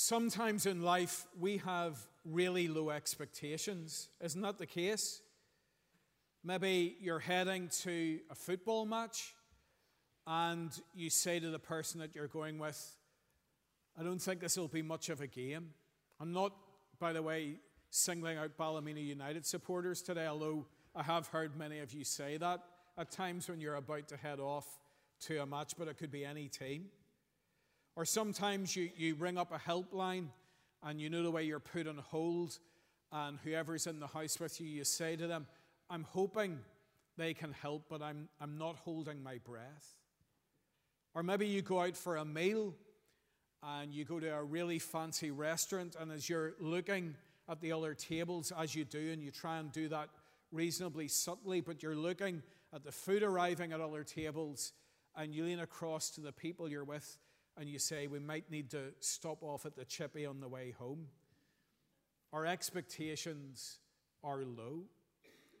Sometimes in life we have really low expectations. Isn't that the case? Maybe you're heading to a football match and you say to the person that you're going with, I don't think this will be much of a game. I'm not, by the way, singling out Ballymena United supporters today, although I have heard many of you say that at times when you're about to head off to a match, but it could be any team. Or sometimes you, you ring up a helpline and you know the way you're put on hold, and whoever's in the house with you, you say to them, I'm hoping they can help, but I'm, I'm not holding my breath. Or maybe you go out for a meal and you go to a really fancy restaurant, and as you're looking at the other tables, as you do, and you try and do that reasonably subtly, but you're looking at the food arriving at other tables, and you lean across to the people you're with, and you say, We might need to stop off at the chippy on the way home. Our expectations are low.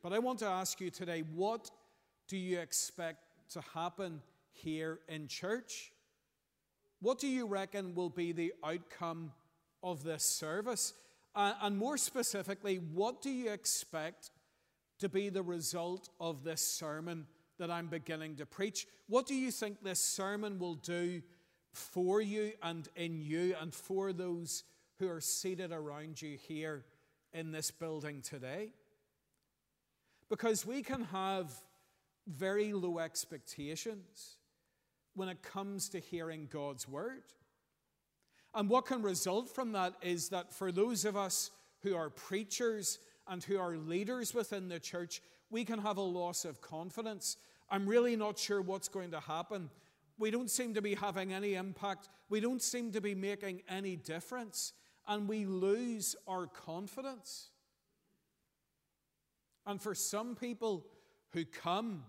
But I want to ask you today what do you expect to happen here in church? What do you reckon will be the outcome of this service? And more specifically, what do you expect to be the result of this sermon that I'm beginning to preach? What do you think this sermon will do for you and in you and for those who are seated around you here in this building today? Because we can have very low expectations when it comes to hearing God's word. And what can result from that is that for those of us who are preachers and who are leaders within the church, we can have a loss of confidence. I'm really not sure what's going to happen. We don't seem to be having any impact. We don't seem to be making any difference. And we lose our confidence. And for some people who come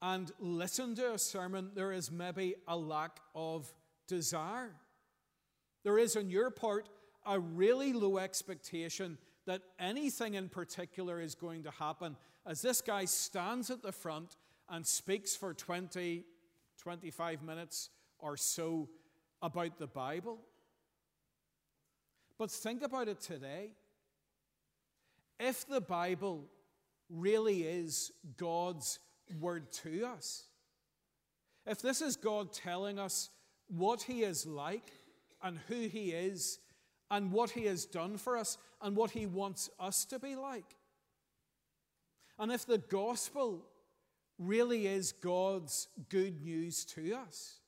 and listen to a sermon, there is maybe a lack of desire. There is on your part a really low expectation that anything in particular is going to happen as this guy stands at the front and speaks for 20, 25 minutes or so about the Bible. But think about it today. If the Bible really is God's word to us, if this is God telling us what He is like and who He is and what He has done for us and what He wants us to be like, and if the gospel really is God's good news to us,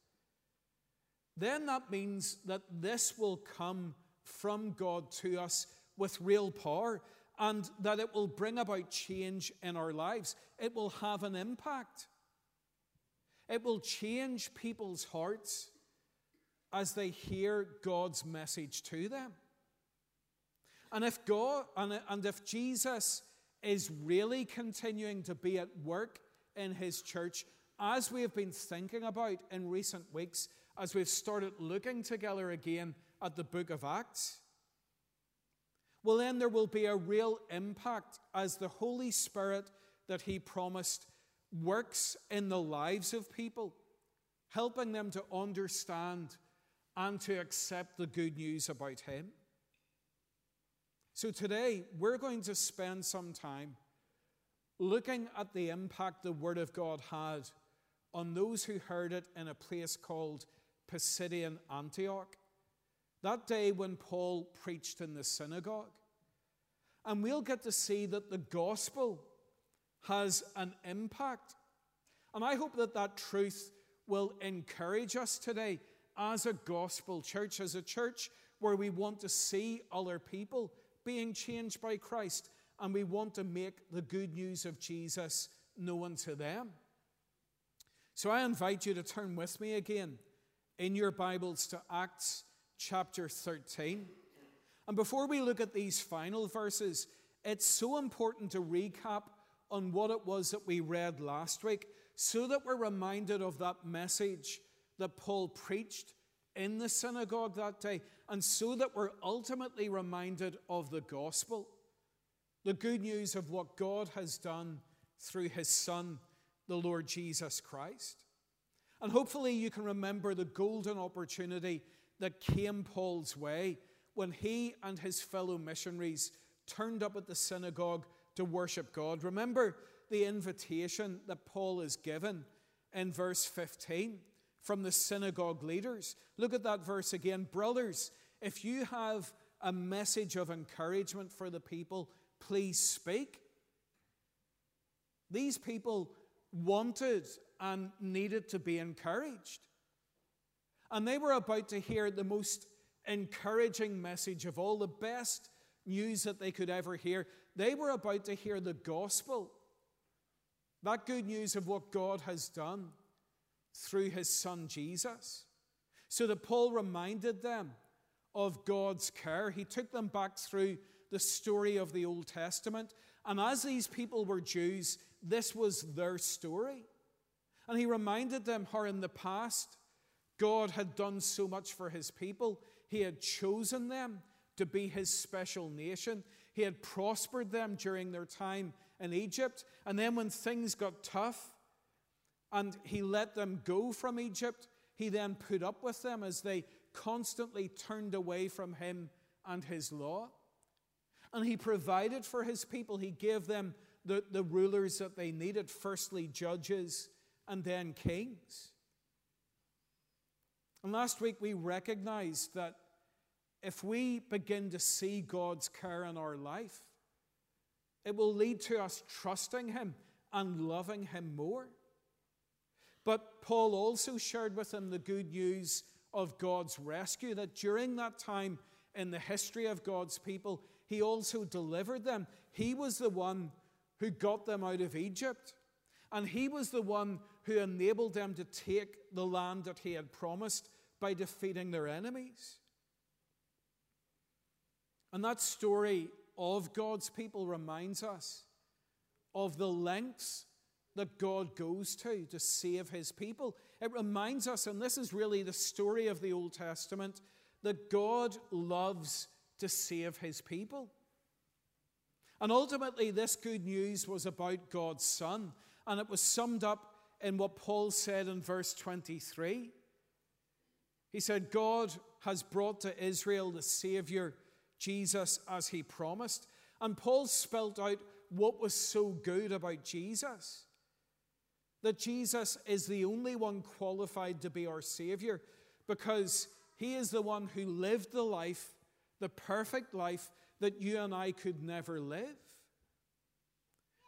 then that means that this will come from God to us with real power and that it will bring about change in our lives. It will have an impact. It will change people's hearts as they hear God's message to them. And if God and, and if Jesus is really continuing to be at work in his church, as we have been thinking about in recent weeks, as we've started looking together again at the book of Acts, well, then there will be a real impact as the Holy Spirit that He promised works in the lives of people, helping them to understand and to accept the good news about Him. So today, we're going to spend some time looking at the impact the Word of God had on those who heard it in a place called Pisidian Antioch. That day when Paul preached in the synagogue. And we'll get to see that the gospel has an impact. And I hope that that truth will encourage us today as a gospel church, as a church where we want to see other people being changed by Christ and we want to make the good news of Jesus known to them. So I invite you to turn with me again in your Bibles to Acts chapter 13. And before we look at these final verses, it's so important to recap on what it was that we read last week so that we're reminded of that message that Paul preached in the synagogue that day, and so that we're ultimately reminded of the gospel the good news of what God has done through his Son, the Lord Jesus Christ. And hopefully, you can remember the golden opportunity that came Paul's way when he and his fellow missionaries turned up at the synagogue to worship God. Remember the invitation that Paul is given in verse 15 from the synagogue leaders. Look at that verse again. Brothers, if you have a message of encouragement for the people, please speak. These people wanted and needed to be encouraged. And they were about to hear the most encouraging message of all, the best news that they could ever hear. They were about to hear the gospel, that good news of what God has done through his son Jesus. So that Paul reminded them of God's care. He took them back through the story of the Old Testament. And as these people were Jews, this was their story. And he reminded them how in the past God had done so much for his people. He had chosen them to be his special nation. He had prospered them during their time in Egypt. And then when things got tough and he let them go from Egypt, he then put up with them as they constantly turned away from him and his law. And he provided for his people. He gave them the, the rulers that they needed firstly, judges, and then kings. And last week we recognized that if we begin to see God's care in our life, it will lead to us trusting Him and loving Him more. But Paul also shared with them the good news of God's rescue, that during that time in the history of God's people, He also delivered them. He was the one who got them out of Egypt, and He was the one who enabled them to take the land that He had promised by defeating their enemies. And that story of God's people reminds us of the lengths that God goes to to save his people. It reminds us, and this is really the story of the Old Testament, that God loves to save his people. And ultimately, this good news was about God's Son, and it was summed up in what Paul said in verse 23. He said, God has brought to Israel the Savior, Jesus, as he promised. And Paul spelt out what was so good about Jesus. That Jesus is the only one qualified to be our Savior because he is the one who lived the life, the perfect life that you and I could never live.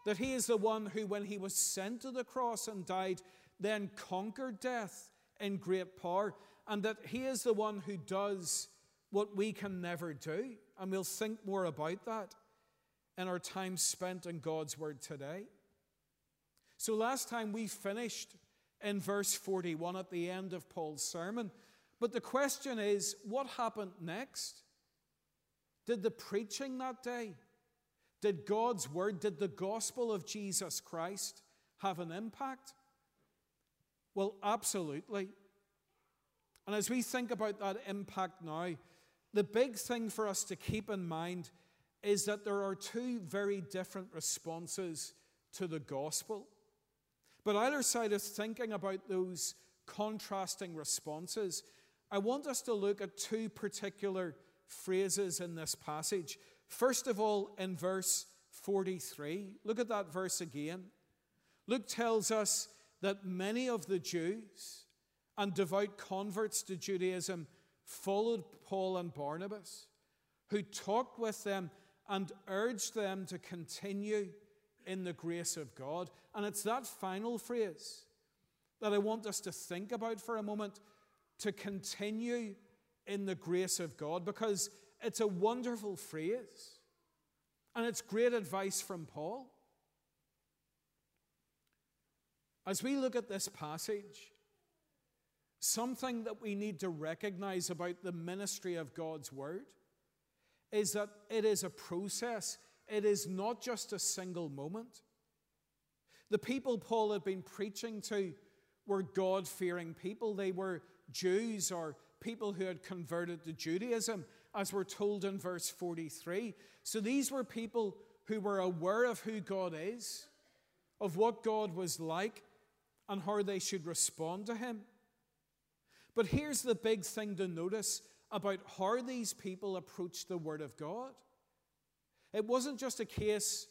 That he is the one who, when he was sent to the cross and died, then conquered death in great power and that He is the one who does what we can never do. And we'll think more about that in our time spent in God's Word today. So, last time we finished in verse 41 at the end of Paul's sermon. But the question is what happened next? Did the preaching that day, did God's Word, did the gospel of Jesus Christ have an impact? Well, absolutely. And as we think about that impact now, the big thing for us to keep in mind is that there are two very different responses to the gospel. But either side of thinking about those contrasting responses, I want us to look at two particular phrases in this passage. First of all, in verse 43, look at that verse again. Luke tells us that many of the Jews, and devout converts to Judaism followed Paul and Barnabas, who talked with them and urged them to continue in the grace of God. And it's that final phrase that I want us to think about for a moment to continue in the grace of God, because it's a wonderful phrase and it's great advice from Paul. As we look at this passage, Something that we need to recognize about the ministry of God's Word is that it is a process, it is not just a single moment. The people Paul had been preaching to were God fearing people. They were Jews or people who had converted to Judaism, as we're told in verse 43. So these were people who were aware of who God is, of what God was like, and how they should respond to Him. But here's the big thing to notice about how these people approached the Word of God. It wasn't just a case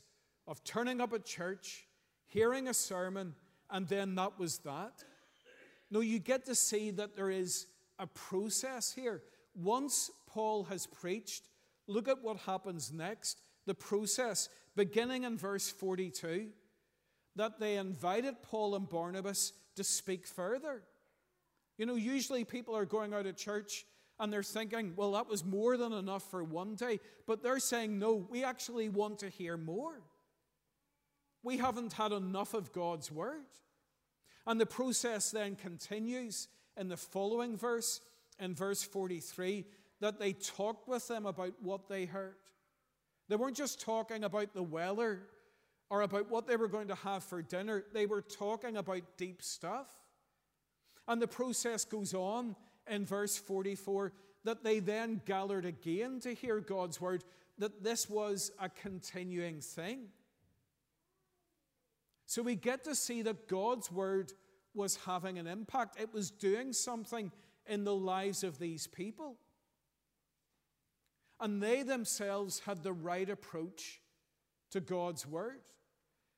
of turning up at church, hearing a sermon, and then that was that. No, you get to see that there is a process here. Once Paul has preached, look at what happens next. The process, beginning in verse 42, that they invited Paul and Barnabas to speak further. You know, usually people are going out of church and they're thinking, well, that was more than enough for one day. But they're saying, no, we actually want to hear more. We haven't had enough of God's word. And the process then continues in the following verse, in verse 43, that they talked with them about what they heard. They weren't just talking about the weather or about what they were going to have for dinner, they were talking about deep stuff. And the process goes on in verse 44 that they then gathered again to hear God's word, that this was a continuing thing. So we get to see that God's word was having an impact, it was doing something in the lives of these people. And they themselves had the right approach to God's word.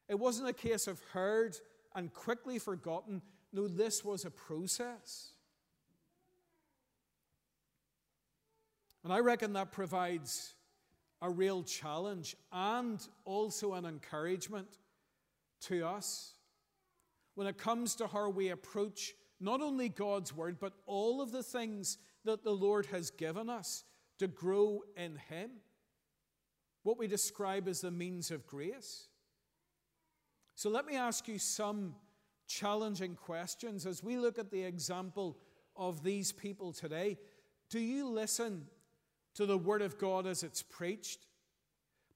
It wasn't a case of heard and quickly forgotten. No, this was a process. And I reckon that provides a real challenge and also an encouragement to us when it comes to how we approach not only God's Word, but all of the things that the Lord has given us to grow in Him. What we describe as the means of grace. So let me ask you some challenging questions as we look at the example of these people today. Do you listen to the Word of God as it's preached.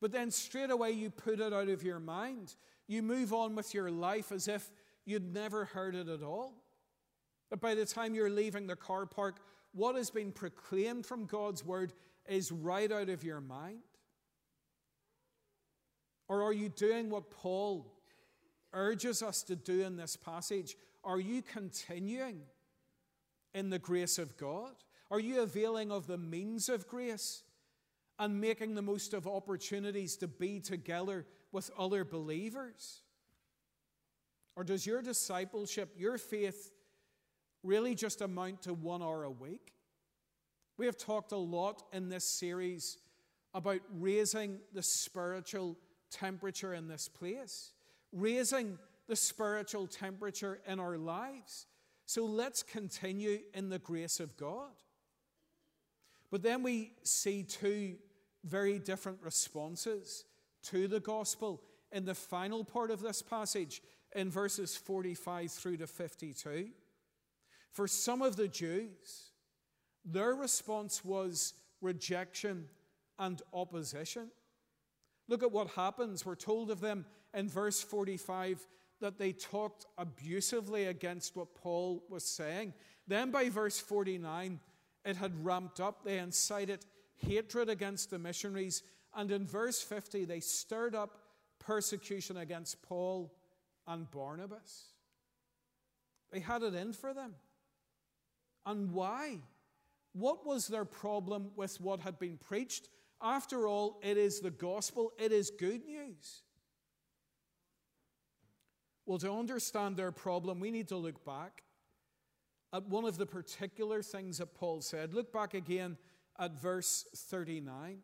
But then straight away you put it out of your mind. You move on with your life as if you'd never heard it at all. But by the time you're leaving the car park, what has been proclaimed from God's Word is right out of your mind. Or are you doing what Paul urges us to do in this passage? Are you continuing in the grace of God? Are you availing of the means of grace and making the most of opportunities to be together with other believers? Or does your discipleship, your faith, really just amount to one hour a week? We have talked a lot in this series about raising the spiritual temperature in this place, raising the spiritual temperature in our lives. So let's continue in the grace of God. But then we see two very different responses to the gospel in the final part of this passage in verses 45 through to 52. For some of the Jews, their response was rejection and opposition. Look at what happens. We're told of them in verse 45 that they talked abusively against what Paul was saying. Then by verse 49, it had ramped up. They incited hatred against the missionaries. And in verse 50, they stirred up persecution against Paul and Barnabas. They had it in for them. And why? What was their problem with what had been preached? After all, it is the gospel, it is good news. Well, to understand their problem, we need to look back at one of the particular things that Paul said. Look back again at verse 39.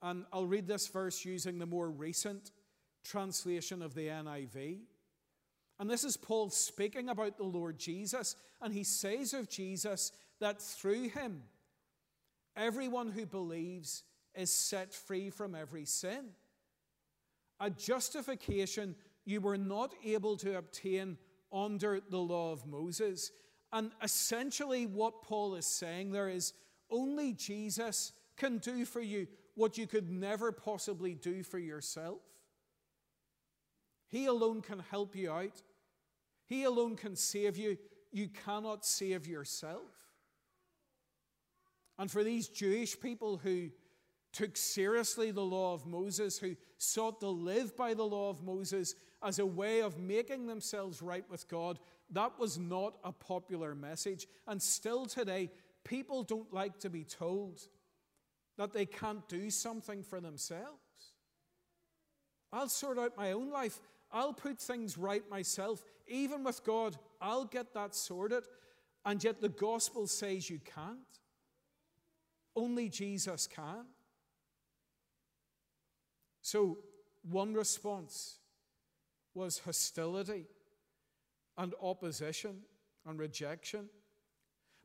And I'll read this verse using the more recent translation of the NIV. And this is Paul speaking about the Lord Jesus. And he says of Jesus that through him, everyone who believes is set free from every sin. A justification you were not able to obtain under the law of Moses. And essentially, what Paul is saying there is only Jesus can do for you what you could never possibly do for yourself. He alone can help you out, He alone can save you. You cannot save yourself. And for these Jewish people who took seriously the law of Moses, who sought to live by the law of Moses as a way of making themselves right with God, that was not a popular message. And still today, people don't like to be told that they can't do something for themselves. I'll sort out my own life. I'll put things right myself. Even with God, I'll get that sorted. And yet the gospel says you can't. Only Jesus can. So, one response was hostility and opposition and rejection.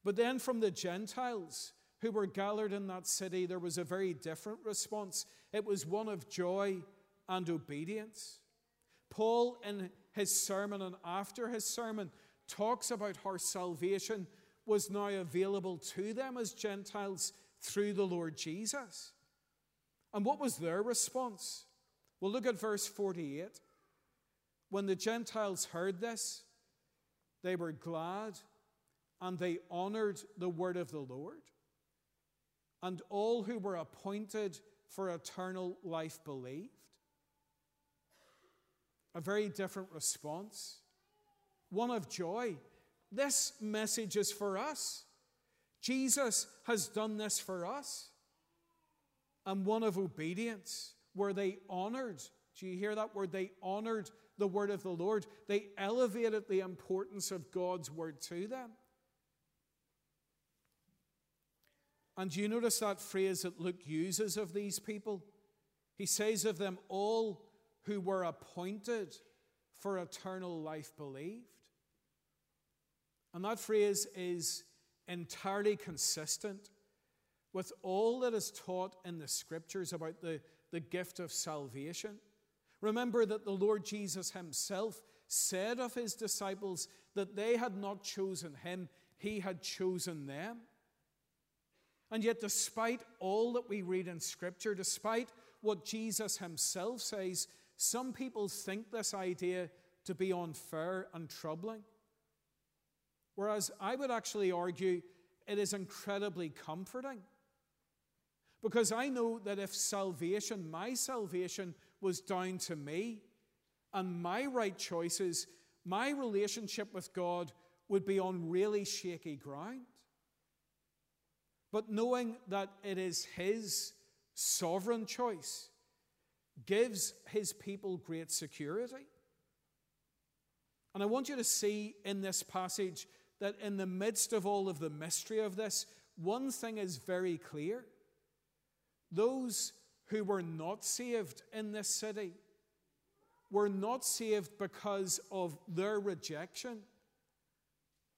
But then from the Gentiles who were gathered in that city, there was a very different response. It was one of joy and obedience. Paul, in his sermon and after his sermon, talks about how salvation was now available to them as Gentiles through the Lord Jesus. And what was their response? Well, look at verse 48. When the Gentiles heard this, they were glad and they honored the word of the Lord. And all who were appointed for eternal life believed. A very different response, one of joy. This message is for us. Jesus has done this for us. And one of obedience, where they honored. Do you hear that word? They honored the word of the Lord. They elevated the importance of God's word to them. And do you notice that phrase that Luke uses of these people? He says of them, all who were appointed for eternal life believed. And that phrase is entirely consistent with all that is taught in the scriptures about the, the gift of salvation. Remember that the Lord Jesus himself said of his disciples that they had not chosen him, he had chosen them. And yet, despite all that we read in Scripture, despite what Jesus himself says, some people think this idea to be unfair and troubling. Whereas I would actually argue it is incredibly comforting. Because I know that if salvation, my salvation, was down to me and my right choices, my relationship with God would be on really shaky ground. But knowing that it is His sovereign choice gives His people great security. And I want you to see in this passage that in the midst of all of the mystery of this, one thing is very clear. Those who were not saved in this city were not saved because of their rejection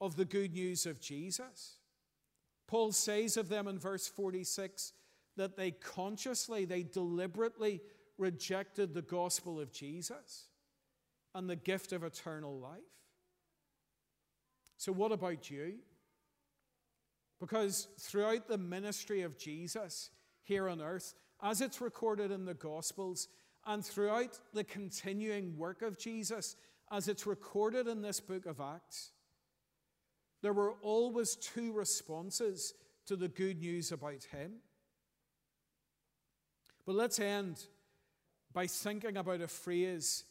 of the good news of Jesus. Paul says of them in verse 46 that they consciously, they deliberately rejected the gospel of Jesus and the gift of eternal life. So, what about you? Because throughout the ministry of Jesus here on earth, as it's recorded in the Gospels, and throughout the continuing work of Jesus, as it's recorded in this book of Acts, there were always two responses to the good news about him. But let's end by thinking about a phrase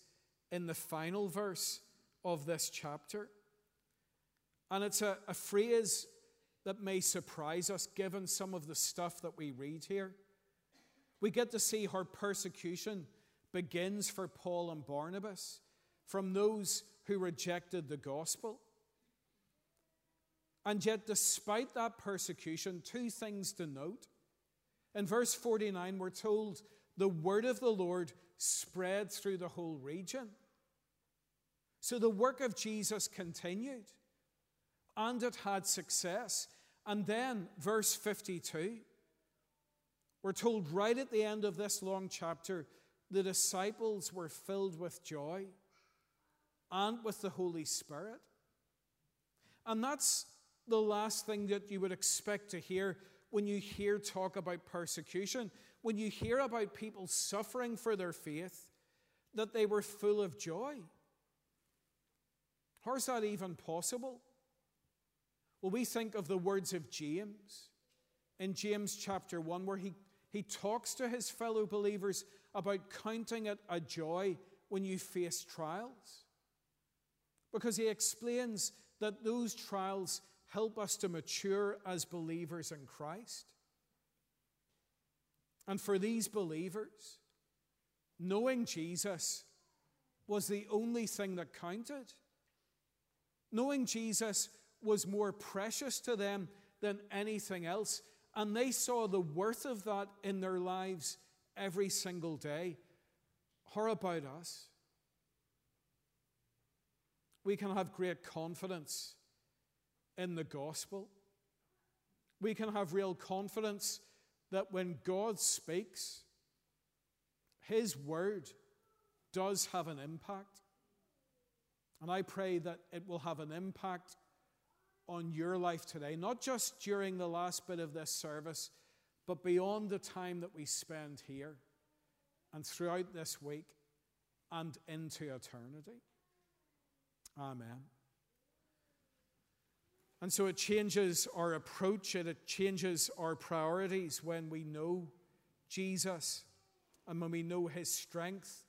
in the final verse of this chapter. And it's a, a phrase that may surprise us given some of the stuff that we read here. We get to see how persecution begins for Paul and Barnabas from those who rejected the gospel. And yet, despite that persecution, two things to note. In verse 49, we're told the word of the Lord spread through the whole region. So the work of Jesus continued and it had success. And then, verse 52, we're told right at the end of this long chapter, the disciples were filled with joy and with the Holy Spirit. And that's the last thing that you would expect to hear when you hear talk about persecution. When you hear about people suffering for their faith, that they were full of joy. How is that even possible? Well, we think of the words of James in James chapter 1, where he, he talks to his fellow believers about counting it a joy when you face trials. Because he explains that those trials help us to mature as believers in Christ. And for these believers, knowing Jesus was the only thing that counted. Knowing Jesus was more precious to them than anything else. And they saw the worth of that in their lives every single day. How about us? We can have great confidence in the gospel. We can have real confidence that when God speaks, His word does have an impact. And I pray that it will have an impact on your life today, not just during the last bit of this service, but beyond the time that we spend here and throughout this week and into eternity. Amen. And so it changes our approach, and it changes our priorities when we know Jesus and when we know his strength